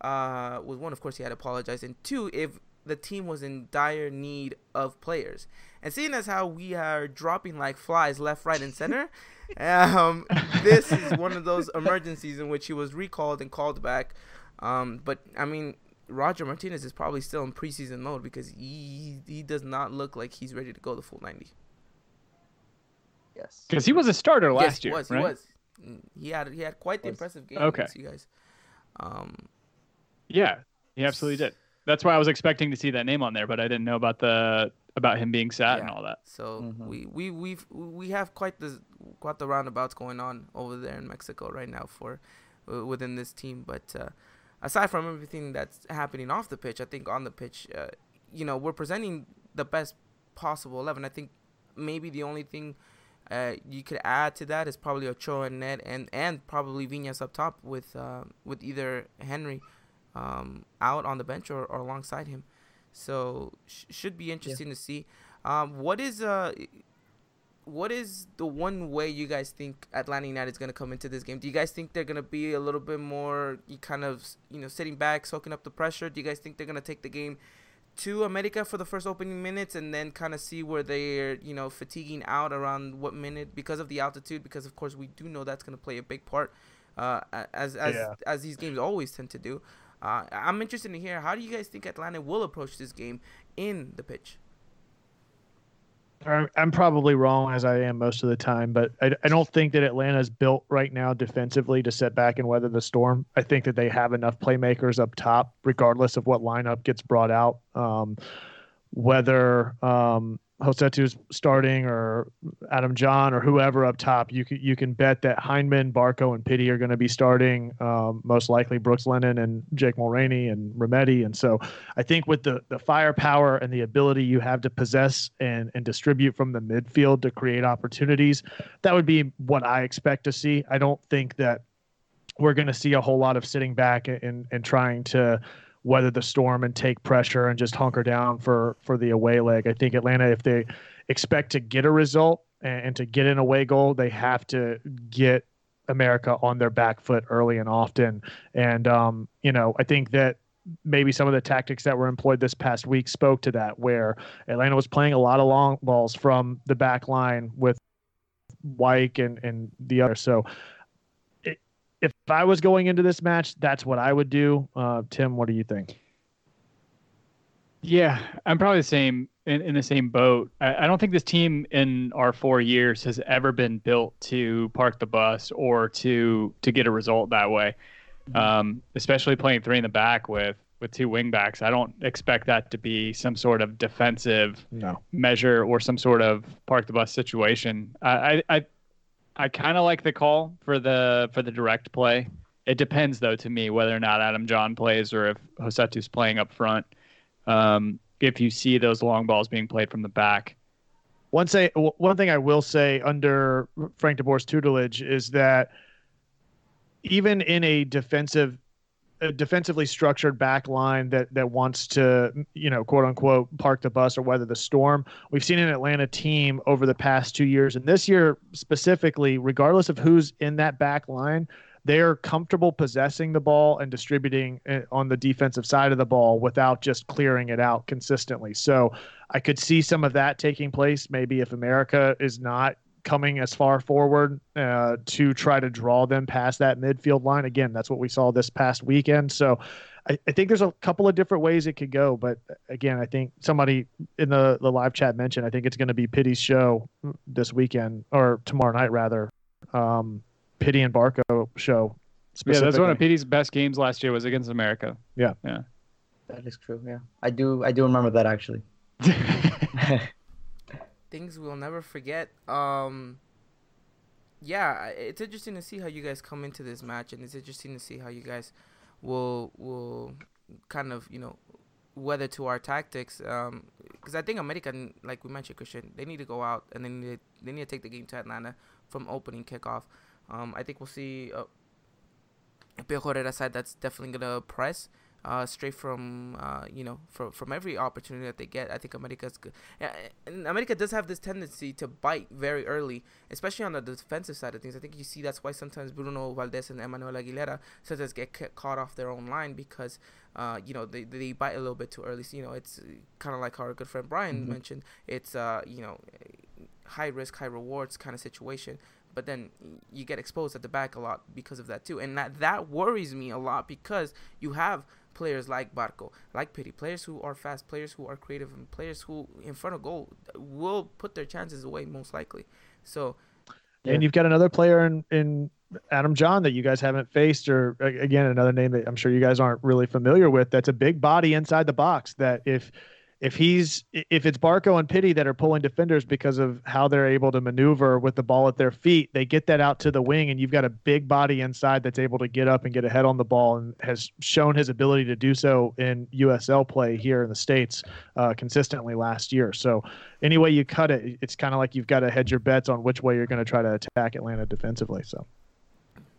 uh, was one, of course, he had to apologize, and two, if the team was in dire need of players. And seeing as how we are dropping like flies left, right, and center, *laughs* um, this is one of those emergencies in which he was recalled and called back. Um, but I mean, Roger Martinez is probably still in preseason mode because he he does not look like he's ready to go the full ninety. Yes. Because he was a starter yes, last he year. was. right? He was. He had he had quite the Was. impressive game Okay. against you guys. Um, Yeah, he absolutely did. That's why I was expecting to see that name on there, but I didn't know about the about him being sat and all that. So Mhm. we we we've we have quite the quite the roundabouts going on over there in Mexico right now for uh, within this team. But uh, aside from everything that's happening off the pitch, I think on the pitch, uh, you know, we're presenting the best possible eleven. I think maybe the only thing uh, you could add to that is probably Ochoa and Ned and and probably Viñas up top with uh, with either Henry um, out on the bench or, or alongside him. So sh- should be interesting to see. Um, what is uh, what is the one way you guys think Atlanta United is gonna come into this game? Do you guys think they're gonna be a little bit more, kind of, you know, sitting back, soaking up the pressure? Do you guys think they're gonna take the game to America for the first opening minutes and then kind of see where they're, you know, fatiguing out around what minute because of the altitude? Because of course we do know that's gonna play a big part, uh, as as Yeah. as these games always tend to do. Uh, I'm interested to hear how do you guys think Atlanta will approach this game in the pitch? I'm- probably wrong as I am most of the time, but I, I don't think that Atlanta's built right now defensively to sit back and weather the storm. I think that they have enough playmakers up top, regardless of what lineup gets brought out. Um, whether um, Rossetto's starting or Adam Jahn or whoever up top, you can you can bet that Hyndman, Barco, and Pity are going to be starting. Um, most likely Brooks Lennon and Jake Mulraney and Remedi. And so I think with the the firepower and the ability you have to possess and and distribute from the midfield to create opportunities, that would be what I expect to see. I don't think that we're going to see a whole lot of sitting back and and trying to weather the storm and take pressure and just hunker down for for the away leg. I think Atlanta, if they expect to get a result and, and to get an away goal, they have to get America on their back foot early and often. And um, you know, I think that maybe some of the tactics that were employed this past week spoke to that, where Atlanta was playing a lot of long balls from the back line with Wyke and and the other. So if I was going into this match, that's what I would do. Uh, Tim, what do you think? Yeah, I'm probably the same in, in the same boat. I, I, don't think this team in our four years has ever been built to park the bus or to to get a result that way. Um, especially playing three in the back with with two wingbacks. I don't expect that to be some sort of defensive no. measure or some sort of park the bus situation. I, I I kind of like the call for the for the direct play. It depends though to me whether or not Adam Jahn plays or if Rossetto's playing up front. Um, if you see those long balls being played from the back. One say one thing I will say under Frank De Boer's tutelage is that even in a defensive a defensively structured back line that that wants to you know quote unquote park the bus or weather the storm. We've seen an atlanta team over the past two years and this year specifically regardless of who's in that back line they're comfortable possessing the ball and distributing on the defensive side of the ball without just clearing it out consistently. So i could see some of that taking place. Maybe if america is not coming as far forward uh, to try to draw them past that midfield line. Again, that's what we saw this past weekend. So I, I, think there's a couple of different ways it could go. But again, I think somebody in the, the live chat mentioned I think it's going to be Pity's show this weekend or tomorrow night rather. Um, Pity and Barco show. Yeah, that's one of Pity's best games last year was against America. Yeah, yeah, that is true. Yeah, I do. I do remember that actually. *laughs* *laughs* things we'll never forget. Um, yeah, it's interesting to see how you guys come into this match, and it's interesting to see how you guys will will kind of you know weather to our tactics. Um, because I think America, like we mentioned, Christian, they need to go out and they need to, they need to take the game to Atlanta from opening kickoff. Um, I think we'll see a Pio Herrera side that's definitely gonna press uh, straight from uh, you know from from every opportunity that they get. I think America's good. And America does have this tendency to bite very early, especially on the defensive side of things. I think you see that's why sometimes Bruno Valdez and Emmanuel Aguilera sometimes get caught off their own line because uh, you know they, they bite a little bit too early. So, you know it's kind of like our good friend Brian mm-hmm. mentioned. It's uh you know high risk high rewards kind of situation but then you get exposed at the back a lot because of that too and that that worries me a lot because you have players like Barco, like Pity, players who are fast, players who are creative, and players who in front of goal will put their chances away most likely. So, yeah. and you've got another player in in Adam Jahn that you guys haven't faced, or again another name that I'm sure you guys aren't really familiar with. That's a big body inside the box. That if if he's if it's Barco and Pity that are pulling defenders because of how they're able to maneuver with the ball at their feet, they get that out to the wing, and you've got a big body inside that's able to get up and get ahead on the ball, and has shown his ability to do so in USL play here in the states uh, consistently last year. So any way you cut it, it's kind of like you've got to hedge your bets on which way you're going to try to attack Atlanta defensively. So.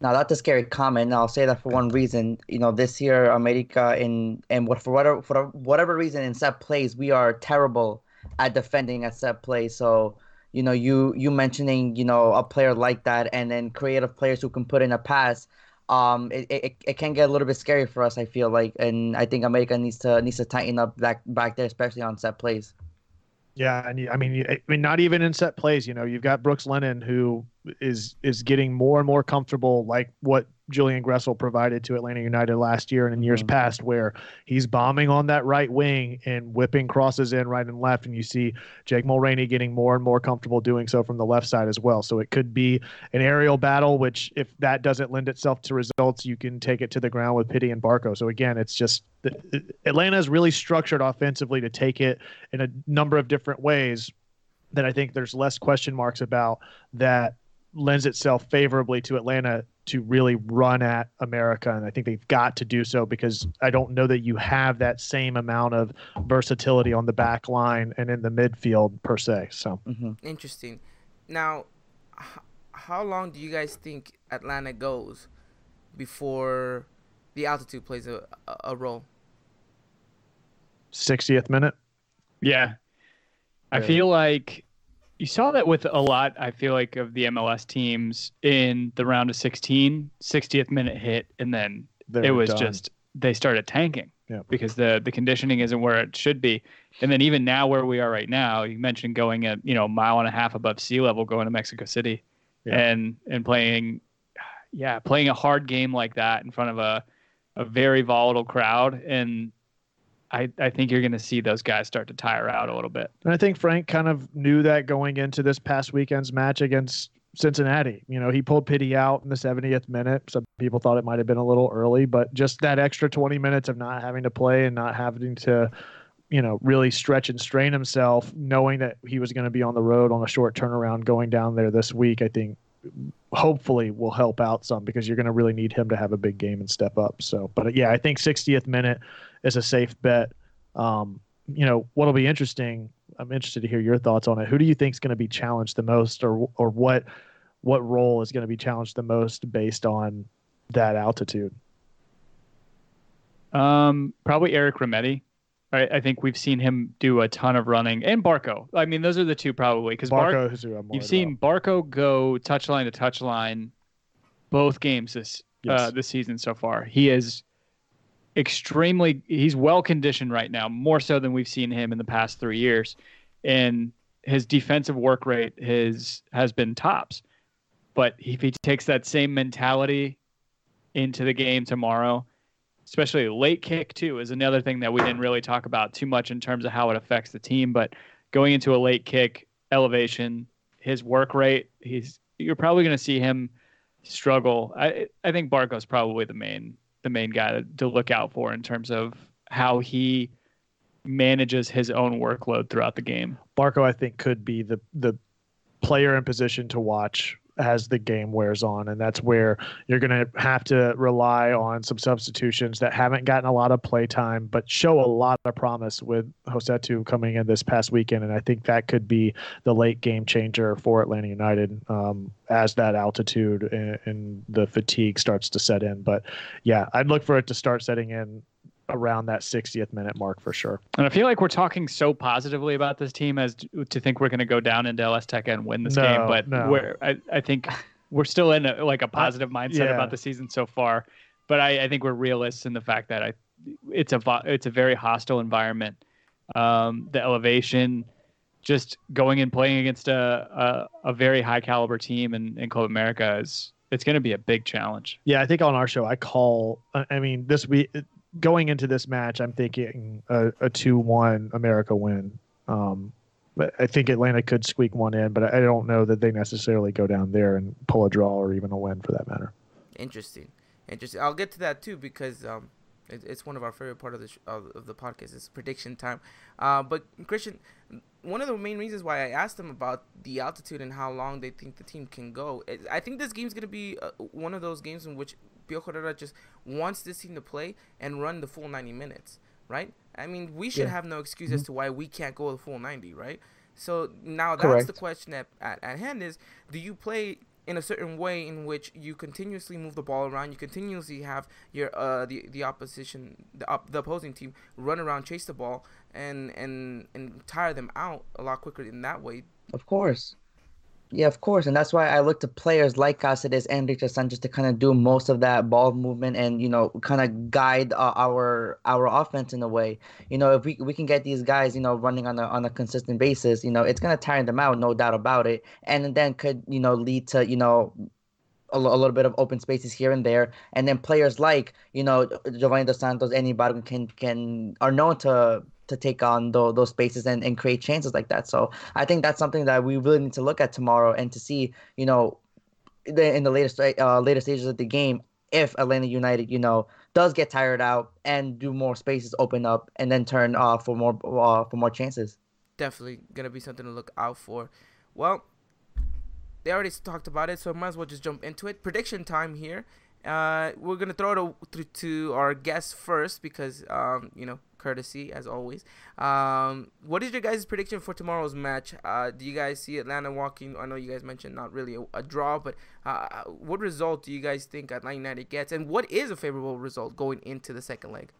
Now that's a scary comment. I'll say that for one reason. You know, this year America in and what for whatever for whatever reason in set plays we are terrible at defending at set play. So you know, you you mentioning you know a player like that, and then creative players who can put in a pass. Um, it, it, it can get a little bit scary for us. I feel like, and I think America needs to needs to tighten up back back there, especially on set plays. Yeah, and you, I mean, I mean, not even in set plays. You know, you've got Brooks Lennon who is is getting more and more comfortable, like what Julian Gressel provided to Atlanta United last year and in years mm-hmm. past, where he's bombing on that right wing and whipping crosses in right and left. And you see Jake Mulraney getting more and more comfortable doing so from the left side as well. So it could be an aerial battle, which if that doesn't lend itself to results, you can take it to the ground with Pity and Barco. So again, it's just Atlanta is really structured offensively to take it in a number of different ways that I think there's less question marks about that lends itself favorably to Atlanta to really run at America. And I think they've got to do so because I don't know that you have that same amount of versatility on the back line and in the midfield per se. So hmm Interesting. Now, h- how long do you guys think Atlanta goes before the altitude plays a, a, a role? 60th minute. Yeah. I feel like you saw that with a lot, I feel like, of the MLS teams in the round of 16, 60th minute hit, and then They it was done. just, they started tanking Yeah. because the, the conditioning isn't where it should be. And then even now, where we are right now, you mentioned going at, you know, a mile and a half above sea level going to Mexico City Yeah. and, and playing, yeah, playing a hard game like that in front of a, a very volatile crowd. And I, I think you're going to see those guys start to tire out a little bit. And I think Frank kind of knew that going into this past weekend's match against Cincinnati. You know, he pulled Pity out in the 70th minute. Some people thought it might have been a little early, but just that extra 20 minutes of not having to play and not having to, you know, really stretch and strain himself, knowing that he was going to be on the road on a short turnaround going down there this week, I think hopefully will help out some because you're going to really need him to have a big game and step up. So, but yeah, I think 60th minute is a safe bet. Um, you know, what'll be interesting. I'm interested to hear your thoughts on it. Who do you think is going to be challenged the most, or or what what role is going to be challenged the most based on that altitude? Um, probably Eric Remedi. I, I think we've seen him do a ton of running, and Barco. I mean, those are the two probably because Barco, I'm you've seen about. Barco go touchline to touchline both games this Yes. uh, this season so far. He is extremely he's well conditioned right now, more so than we've seen him in the past three years, and his defensive work rate has has been tops. But if he takes that same mentality into the game tomorrow, especially late kick too, is another thing that we didn't really talk about too much in terms of how it affects the team. But going into a late kick elevation, his work rate, he's you're probably going to see him struggle. I I think Barco's probably the main the main guy to, look out for in terms of how he manages his own workload throughout the game. Barco, I think, could be the the player in position to watch as the game wears on, and that's where you're going to have to rely on some substitutions that haven't gotten a lot of play time, but show a lot of promise with Josetu coming in this past weekend, and I think that could be the late game changer for Atlanta United um, as that altitude and, and the fatigue starts to set in. But yeah, I'd look for it to start setting in around that 60th minute mark for sure. And I feel like we're talking so positively about this team as to, to think we're going to go down into El Azteca and win this No, game, but no. we're I, I think *laughs* we're still in a, like a positive mindset yeah. about the season so far. But I, I think we're realists in the fact that I it's a it's a very hostile environment. Um, the elevation, just going and playing against a a, a very high caliber team in, in Club America is it's going to be a big challenge. Yeah, I think on our show I call. I I mean, this week going into this match, I'm thinking a, a two-one America win. Um, but I think Atlanta could squeak one in, but I don't know that they necessarily go down there and pull a draw or even a win for that matter. Interesting, interesting. I'll get to that too because um, it, it's one of our favorite part of the sh- of, the podcast. It's prediction time. Uh, but Christian, one of the main reasons why I asked them about the altitude and how long they think the team can go, is I think this game's gonna be uh, one of those games in which Pio Herrera just wants this team to play and run the full 90 minutes, right? I mean, we should Yeah. have no excuse as to why we can't go the full 90, right? So now that's Correct. the question at, at, at hand is do you play in a certain way in which you continuously move the ball around, you continuously have your uh the the opposition the op- the opposing team run around, chase the ball, and and and tire them out a lot quicker in that way. Of course. Yeah, of course. And that's why I look to players like Cáceres and Richard Sanchez to kind of do most of that ball movement and, you know, kind of guide uh, our our offense in a way. You know, if we, we can get these guys, you know, running on a, on a consistent basis, you know, it's to tire them out, no doubt about it. And then could, you know, lead to, you know, a, a little bit of open spaces here and there, and then players like you know Giovanni dos Santos, any Ibarguen can can are known to to take on those, spaces and, and create chances like that. So I think that's something that we really need to look at tomorrow and to see you know the, in the latest uh, later stages of the game if Atlanta United you know does get tired out and do more spaces open up and then turn uh, for more uh, for more chances. definitely gonna be something to look out for. Well, they already talked about it, so I might as well just jump into it. Prediction time here. Uh, we're gonna throw it to, to our guests first because um, you know, courtesy as always. Um, what is your guys' prediction for tomorrow's match? Uh, do you guys see Atlanta walking? I know you guys mentioned not really a, a draw, but uh, what result do you guys think Atlanta United gets, and what is a favorable result going into the second leg?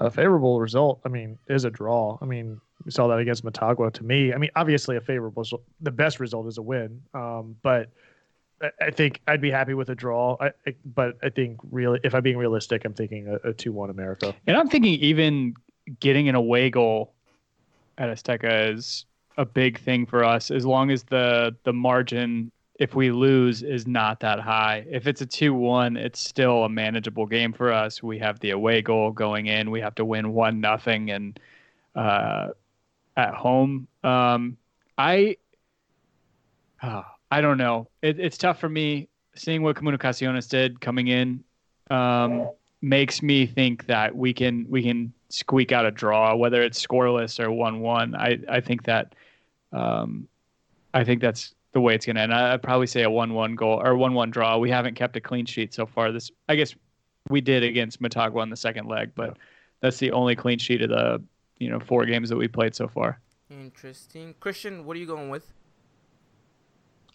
A favorable result, I mean, is a draw. I mean, we saw that against Motagua. To me, I mean, obviously a favorable. The best result is a win, um, but I think I'd be happy with a draw. I, I, but I think really, if I'm being realistic, I'm thinking a, two-one America. And I'm thinking even getting an away goal at Azteca is a big thing for us, as long as the the margin, if we lose, is not that high. If it's a two-one, it's still a manageable game for us. We have the away goal going in. We have to win one nothing and uh, at home. Um, I. Uh, I don't know. It, it's tough for me seeing what Comunicaciones did coming in. Um, makes me think that we can we can squeak out a draw, whether it's scoreless or one one. I I think that um, I think that's the way it's gonna end. I'd probably say a one one goal or one one draw. We haven't kept a clean sheet so far. This I guess we did against Motagua in the second leg, but that's the only clean sheet of the you know four games that we played so far. Interesting, Christian. What are you going with?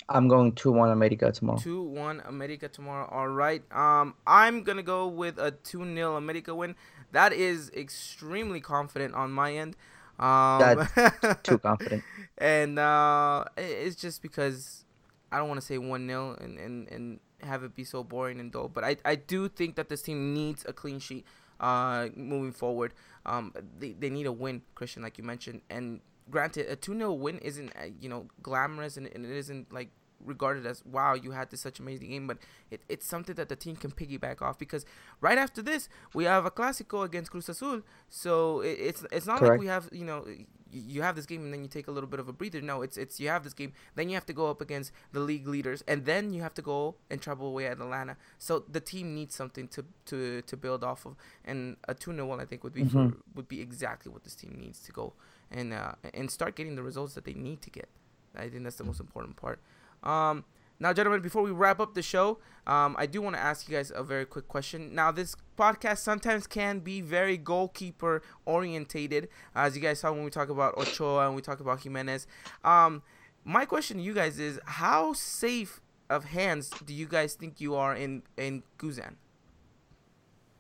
I'm going 2 1 America tomorrow. 2 1 America tomorrow. All right. Um, I'm going to go with a 2 0 America win. That is extremely confident on my end. Um, That's *laughs* too confident. And uh, it's just because I don't want to say 1 0 and, and, and have it be so boring and dull. But I, I do think that this team needs a clean sheet uh, moving forward. Um, they, they need a win, Christian, like you mentioned. And granted, a 2 0 win isn't, uh, you know, glamorous and, and it isn't like regarded as wow you had this such amazing game but it, it's something that the team can piggyback off because right after this we have a classico against cruz azul. So it, it's it's not Correct. like we have you know you have this game and then you take a little bit of a breather. No it's it's you have this game then you have to go up against the league leaders and then you have to go and travel away at atlanta. So the team needs something to to to build off of and a 2-0 i think would be mm-hmm. for, would be exactly what this team needs to go and uh, and start getting the results that they need to get. I think that's the most important part um, now, gentlemen, before we wrap up the show, um, I do want to ask you guys a very quick question. Now, this podcast sometimes can be very goalkeeper orientated, as you guys saw when we talk about Ochoa and we talk about Jimenez. Um, my question to you guys is, how safe of hands do you guys think you are in in Guzan?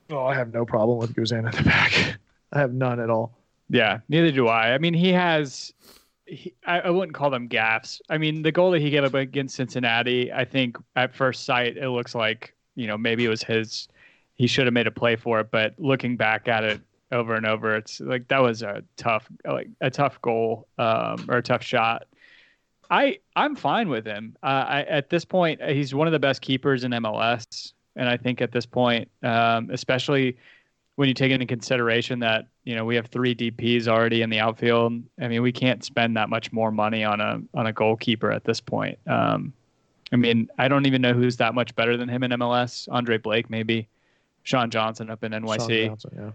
Oh, I have no problem with Guzan at the back. *laughs* I have none at all. Yeah, neither do I. I mean, he has he, I, I, wouldn't call them gaffes. I mean, the goal that he gave up against Cincinnati, I think at first sight it looks like you know maybe it was his. He should have made a play for it, but looking back at it over and over, it's like that was a tough, like a tough goal um, or a tough shot. I I'm fine with him. Uh, I, at this point, he's one of the best keepers in MLS, and I think at this point, um, especially when you take into consideration that you know we have three DPS already in the outfield, I mean we can't spend that much more money on a on a goalkeeper at this point. Um, I mean I don't even know who's that much better than him in MLS. Andre Blake maybe, Sean Johnson up in NYC. Johnson, yeah.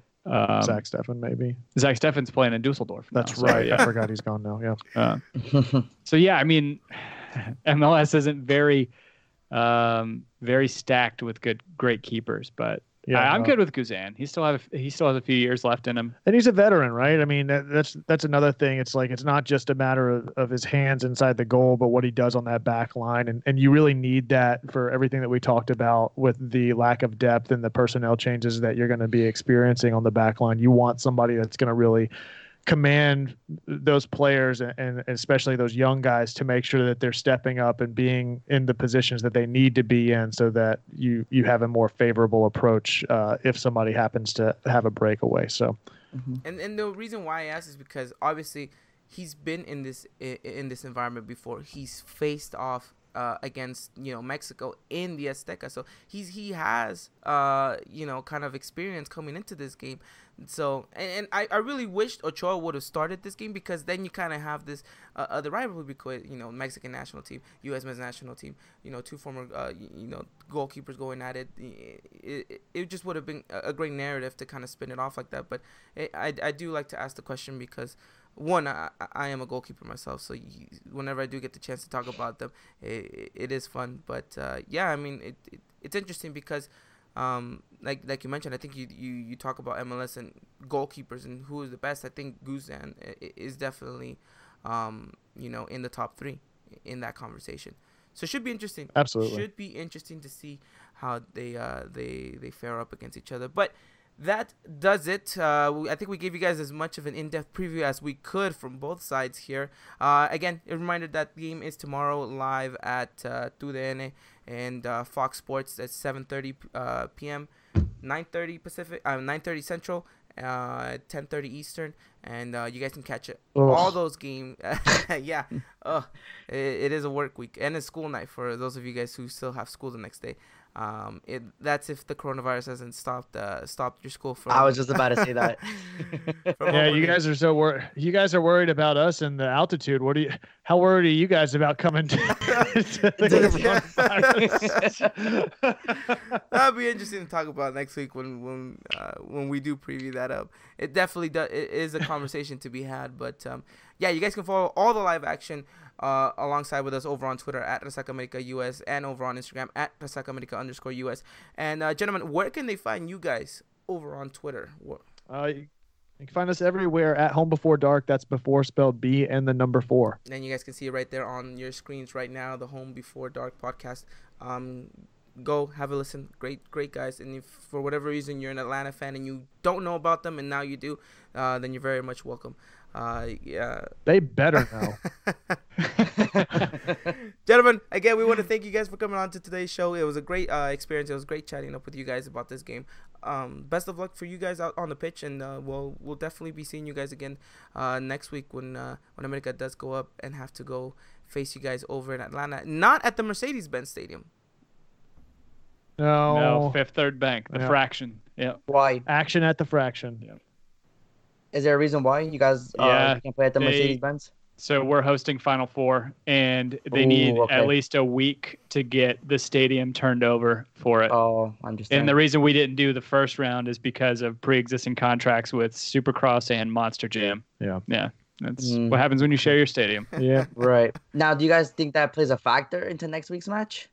Um, Zach Steffen maybe. Zach Steffen's playing in Dusseldorf. Now, That's so, right. Yeah. I forgot he's gone now. Yeah. Uh, *laughs* so yeah, I mean, *sighs* MLS isn't very, um, very stacked with good, great keepers, but yeah, I, am good with Guzan. He still have he still has a few years left in him, and he's a veteran, right? I mean, that's that's another thing. It's like it's not just a matter of, of his hands inside the goal, but what he does on that back line, and and you really need that for everything that we talked about with the lack of depth and the personnel changes that you're going to be experiencing on the back line. You want somebody that's going to really command those players and, and, especially those young guys to make sure that they're stepping up and being in the positions that they need to be in so that you you have a more favorable approach uh, if somebody happens to have a breakaway so mm-hmm. and and the reason why I ask is because obviously he's been in this in this environment before he's faced off uh, against you know Mexico in the Azteca. So he's he has uh, you know kind of experience coming into this game. So and, and I, I really wished Ochoa would have started this game because then you kind of have this uh, the rivalry between you know Mexican national team, U.S. men's national team, you know two former uh, you know goalkeepers going at it. It, it, it just would have been a great narrative to kind of spin it off like that. But it, I I do like to ask the question because one, I, I am a goalkeeper myself, so you, whenever I do get the chance to talk about them, it, it is fun. But uh, yeah, I mean, it, it, it's interesting because, um, like like you mentioned, I think you, you you talk about MLS and goalkeepers and who is the best. I think Guzan is definitely, um, you know, in the top three in that conversation. So it should be interesting. Absolutely, should be interesting to see how they uh, they they fare up against each other. But that does it. Uh, I think we gave you guys as much of an in-depth preview as we could from both sides here. Uh, again, a reminder that game is tomorrow live at uh, TUDN and uh, Fox Sports at 7:30 uh, p.m., 9:30 Pacific, uh, 9:30 Central, uh, 10:30 Eastern, and uh, you guys can catch it. Ugh. All those games. *laughs* yeah, uh, it, it is a work week and a school night for those of you guys who still have school the next day. Um, it that's if the coronavirus hasn't stopped uh, stopped your school from. I was just about to say that. *laughs* yeah, you guys are so worried. You guys are worried about us and the altitude. What do you? How worried are you guys about coming to, *laughs* to *laughs* That'll be interesting to talk about next week when when uh, when we do preview that up. It definitely does. It is a conversation to be had. But um, yeah, you guys can follow all the live action uh, alongside with us over on Twitter at Resaca America US and over on Instagram at Resaca America underscore US. And uh, gentlemen, where can they find you guys over on Twitter? Uh, you can find us everywhere at Home Before Dark. That's before spelled B and the number four. And you guys can see it right there on your screens right now, the Home Before Dark podcast. Um, go have a listen. Great, great guys. And if for whatever reason you're an Atlanta fan and you don't know about them and now you do, uh, then you're very much welcome. Uh, yeah. They better know. *laughs* *laughs* Gentlemen, again, we want to thank you guys for coming on to today's show. It was a great uh, experience. It was great chatting up with you guys about this game. Um, best of luck for you guys out on the pitch, and uh, we'll we'll definitely be seeing you guys again uh, next week when uh, when America does go up and have to go face you guys over in Atlanta, not at the Mercedes-Benz Stadium. No, no, Fifth Third Bank, the yeah. fraction. Yeah. Why? Action at the fraction. Yeah. Is there a reason why you guys uh, yeah, can't play at the Mercedes Benz? So we're hosting Final Four, and they Ooh, need okay. at least a week to get the stadium turned over for it. Oh, I understand. And the reason we didn't do the first round is because of pre-existing contracts with Supercross and Monster Jam. Yeah, yeah. That's mm. what happens when you share your stadium. *laughs* yeah, right. Now, do you guys think that plays a factor into next week's match?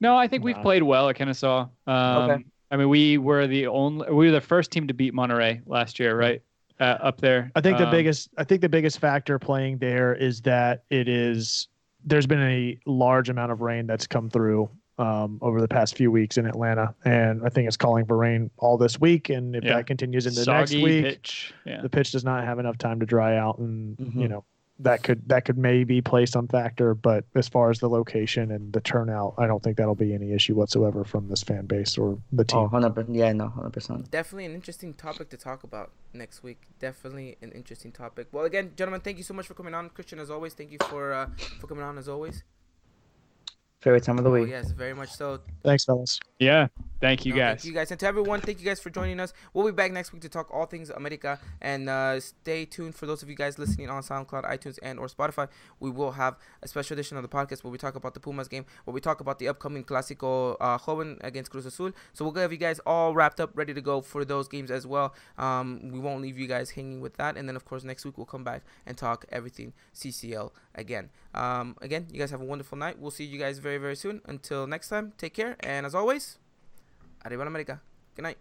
No, I think we've played well at Kennesaw. Um, okay. I mean, we were the only, we were the first team to beat Monterrey last year, right? Uh, up there. I think the um, biggest I think the biggest factor playing there is that it is there's been a large amount of rain that's come through um, over the past few weeks in Atlanta, and I think it's calling for rain all this week. And if yeah. that continues into Soggy next week, pitch. Yeah. the pitch does not have enough time to dry out, and mm-hmm. you know that could that could maybe play some factor. But as far as the location and the turnout, I don't think that'll be any issue whatsoever from this fan base or the team. Oh, 100 Yeah, no, 100%. Definitely an interesting topic to talk about next week. Definitely an interesting topic. Well, again, gentlemen, thank you so much for coming on. Christian, as always, thank you for uh, for coming on as always favorite time of the week. Oh, yes, very much so. Thanks, fellas. Yeah, thank you no, guys. Thank you guys, and to everyone, thank you guys for joining us. We'll be back next week to talk all things America, and uh, stay tuned for those of you guys listening on SoundCloud, iTunes, and or Spotify. We will have a special edition of the podcast where we talk about the Pumas game, where we talk about the upcoming Clásico uh, Joven against Cruz Azul. So we'll have you guys all wrapped up, ready to go for those games as well. Um, we won't leave you guys hanging with that, and then of course next week we'll come back and talk everything CCL again. Um, again, you guys have a wonderful night. We'll see you guys very very soon. Until next time, take care, and as always, Arriba America. Good night.